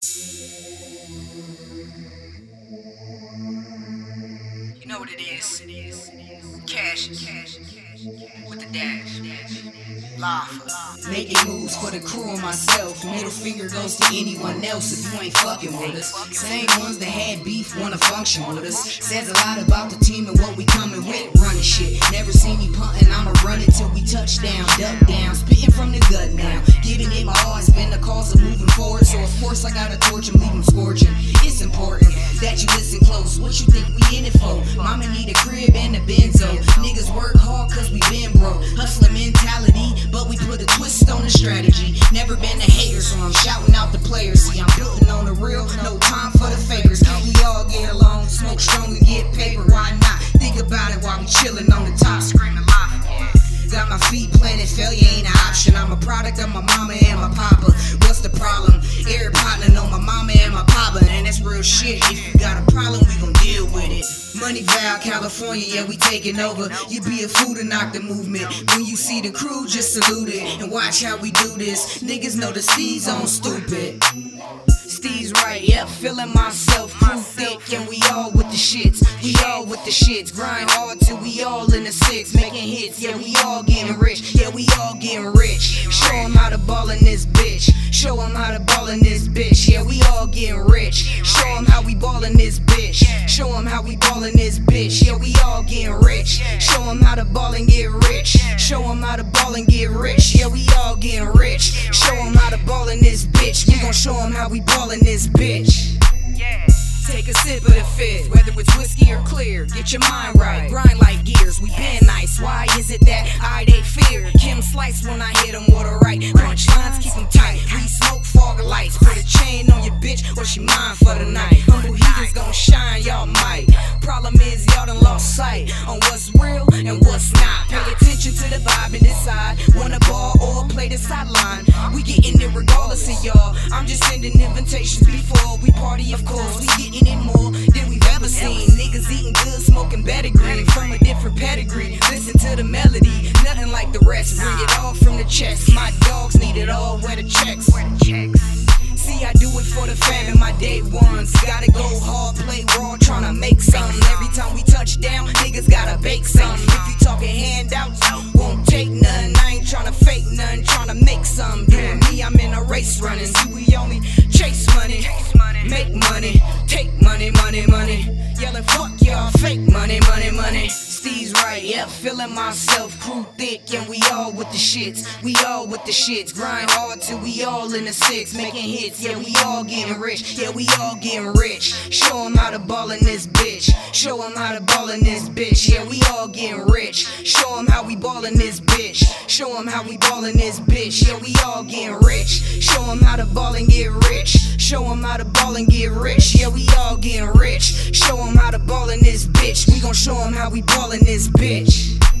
You know what it is. Cash, cash, cash with the dash. Lawful. Making moves for the crew and myself. Middle finger goes to anyone else if you ain't fucking with us. Same ones that had beef wanna function with us. Says a lot about the team and what we coming with. Running shit. Never seen me punting, I'ma run it till we touch down. Duck down, spitting from the gut now. Cause of moving forward. So of course I gotta torch him, leave him scorching. It's important that you listen close. What you think we in it for? Mama need a crib and a benzo. Niggas work hard cause we been broke. Hustler mentality, but we put a twist on the strategy. Never been a hater, so I'm shouting out the players. See, I'm building on the real, no time for the fakers. My feet planted, failure ain't an option. I'm a product of my mama and my papa. What's the problem? Every partner know my mama and my papa, and that's real shit. If you got a problem, we gon' deal with it. Money Val, California, yeah, we taking over. You be a fool to knock the movement. When you see the crew, just salute it and watch how we do this. Niggas know the C's on stupid. Steve's right, yeah, feeling myself, crew thick, and we all with the shits. All with the shits, grind hard till we all in the six, making hits. Yeah, we all getting rich, yeah, we all getting rich. Show 'em how to ball in this bitch. Show 'em how to ball in this bitch. Yeah, we all getting rich. Show 'em how we ball in this bitch. Show 'em how we ball in this bitch. Yeah, we all getting rich. Show 'em how to ball and get rich. Show 'em how to ball and get rich. Yeah, we all getting rich. Show 'em how to ball in this bitch. We gon' show 'em how we ball in this bitch. Take a sip fizz, whether it's whiskey or clear. Get your mind right, grind like gears. We been nice. Why is it that I they fear? Kim slice when I hit hit 'em with a right. Punchlines keep 'em tight. We smoke fog lights. Put a chain on your bitch or she mine for the night. Humble heathens gon' shine, y'all might. Problem is y'all done lost sight on what's real and what's not. Pay attention to the vibe and decide. Wanna ball or play the sideline? We getting it regardless of y'all. I'm just sending invitations before we party, of course. We getting it more seen. Niggas eating good, smoking better green from a different pedigree. Listen to the melody, nothing like the rest. Bring it all from the chest. My dogs need it all, where the checks. See, I do it for the fam and my day ones. Gotta go hard, play raw, tryna make some. Every time we touch down, niggas gotta bake some. If you talking handouts, won't take none. I ain't tryna fake none, tryna make some. Doing me, I'm in a race running. See, we only chase money, make money, take money, money, money. Yelling, fuck y'all, fake money, money, money. Right, yeah, feeling myself, crew thick, and we all with the shits. We all with the shits, grind hard till we all in the six, making hits. Yeah, we all getting rich, yeah, we all getting rich. Show 'em how to ball in this bitch. Show 'em how to ball in this bitch. Yeah, we all getting rich. Show 'em how we ball in this bitch. Show 'em how we ball in this bitch. Yeah, we all getting rich. Show 'em how to ball and get rich. Show 'em how to ball and get rich. Yeah, we. Show 'em how to ball in this bitch. We gon' show 'em how we ball in this bitch.